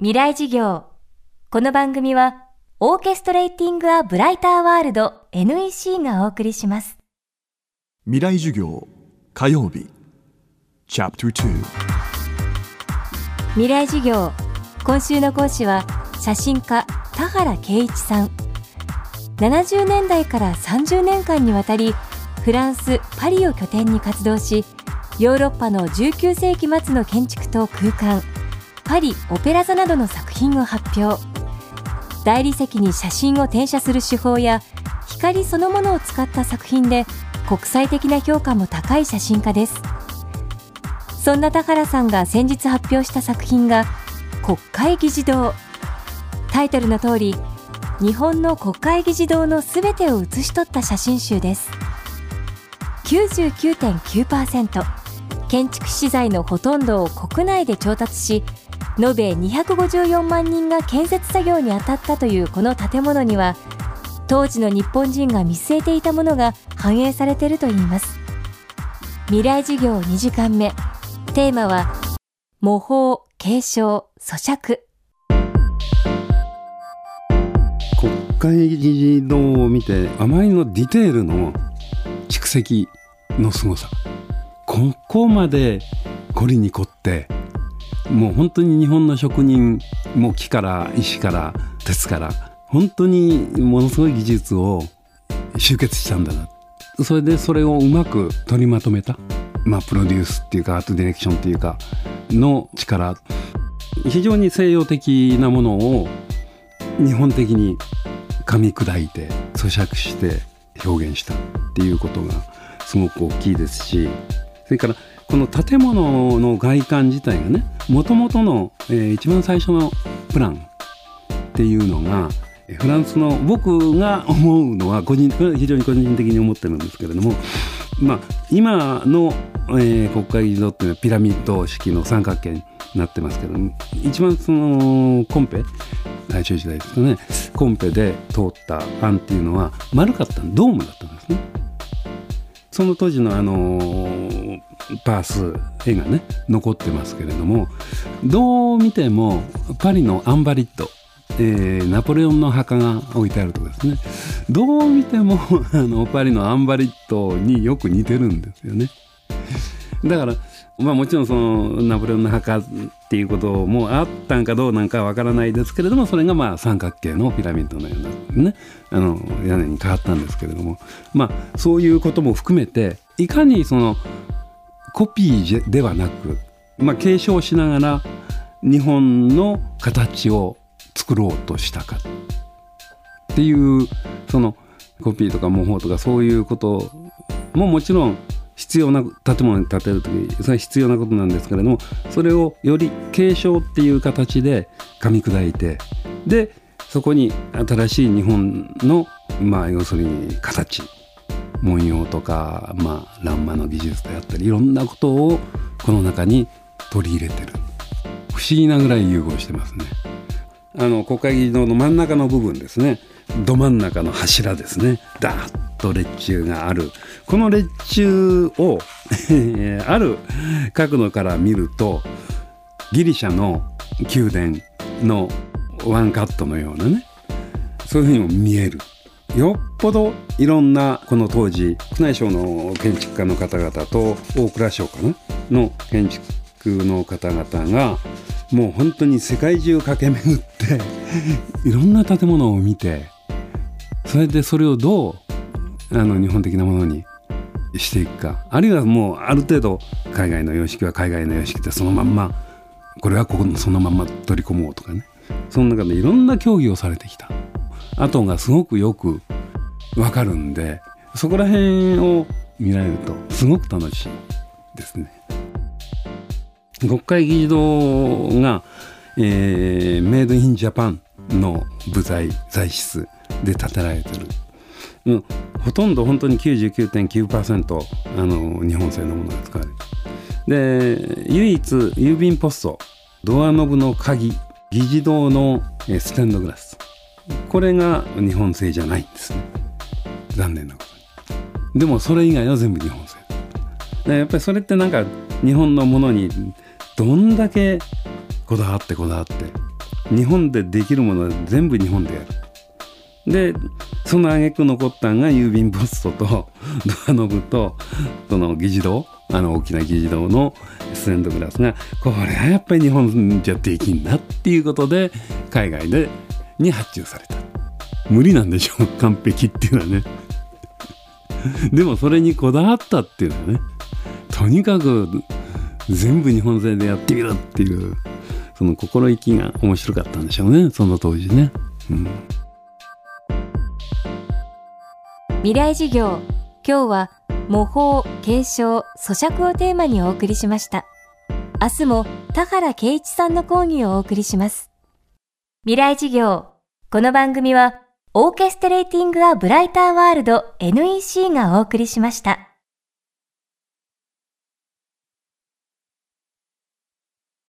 未来事業。この番組はオーケストレーティング・ア・ブライター・ワールド NEC がお送りします。未来授業火曜日。チャプター未来事業。今週の講師は写真家田原圭一さん。70年代から30年間にわたりフランス・パリを拠点に活動しヨーロッパの19世紀末の建築と空間パリ・オペラ座などの作品を発表。大理石に写真を転写する手法や光そのものを使った作品で国際的な評価も高い写真家です。そんな田原さんが先日発表した作品が国会議事堂。タイトルの通り日本の国会議事堂のすべてを写し取った写真集です。99.9%建築資材のほとんどを国内で調達し延べ254万人が建設作業に当たったというこの建物には当時の日本人が見据えていたものが反映されているといいます。未来事業2時間目。テーマは模倣継承咀嚼。国会議事堂を見てあまりのディテールの蓄積の凄さ。ここまで凝りに凝ってもう本当に日本の職人も木から石から鉄から本当にものすごい技術を集結したんだな。それでそれをうまく取りまとめた、まあ、プロデュースっていうかアートディレクションっていうかの力。非常に西洋的なものを日本的に噛み砕いて咀嚼して表現したっていうことがすごく大きいですしそれからこの建物の外観自体がねもともとの、えー、一番最初のプランっていうのがフランスの僕が思うのは個人非常に個人的に思ってるんですけれども、まあ、今の、えー、国会議事堂っていうのはピラミッド式の三角形になってますけど一番そのコンペ大正時代ですかねコンペで通った案っていうのは丸かったドームだったんですね。その当時のあの、パース絵がね残ってますけれどもどう見てもパリのアンバリットえー、ナポレオンの墓が置いてあるとですね。どう見ても あのパリのアンバリットによく似てるんですよね。だからまあもちろんそのナポレオンの墓っていうこともあったんかどうなんかわからないですけれどもそれがまあ三角形のピラミッドのようなねあの屋根に変わったんですけれども。まあそういうことも含めていかにそのコピーではなく、まあ、継承しながら日本の形を作ろうとしたかっていうそのコピーとか模倣とかそういうことももちろん必要な建物に建てる時それは必要なことなんですけれどもそれをより継承っていう形で噛み砕いてでそこに新しい日本のまあ要するに形。文様とか、まあ、欄間の技術であったりいろんなことをこの中に取り入れてる。不思議なぐらい融合してますね。あの国会議事堂の真ん中の部分ですね。ど真ん中の柱ですね。ダーッと列柱がある。この列柱を ある角度から見るとギリシャの宮殿のワンカットのようなねそういうふうにも見える。よっぽどいろんなこの当時宮内省の建築家の方々と大蔵省かなの建築の方々がもう本当に世界中駆け巡っていろんな建物を見てそれでそれをどうあの日本的なものにしていくかあるいはもうある程度海外の様式は海外の様式でそのまんまこれはここのそのまんま取り込もうとかね。その中でいろんな競技をされてきた。後がすごくよくわかるんでそこら辺を見られるとすごく楽しいですね。国会議事堂が、えー、メイドインジャパンの部材材質で建てられてる、うん、ほとんど本当に99.9%あの日本製のものが使われる。で唯一郵便ポストドアノブの鍵議事堂のステンドグラス。これが日本製じゃないんですね。残念なことにでもそれ以外は全部日本製。やっぱりそれってなんか日本のものにどんだけこだわってこだわって日本でできるものは全部日本でやる。でその挙句残ったんが郵便ポストとドアノブとその議事堂あの大きな議事堂のステンドグラスがこれはやっぱり日本じゃできんなっていうことで海外でに発注された。無理なんでしょう。完璧っていうのはね。でもそれにこだわったっていうのはね。とにかく全部日本製でやってみるっていうその心意気が面白かったんでしょうね。その当時ね、うん、未来授業今日は模倣継承咀嚼をテーマにお送りしました。明日も田原圭一さんの講義をお送りします。未来事業この番組はオーケストレーティング・ア・ブライター・ワールド NEC がお送りしました。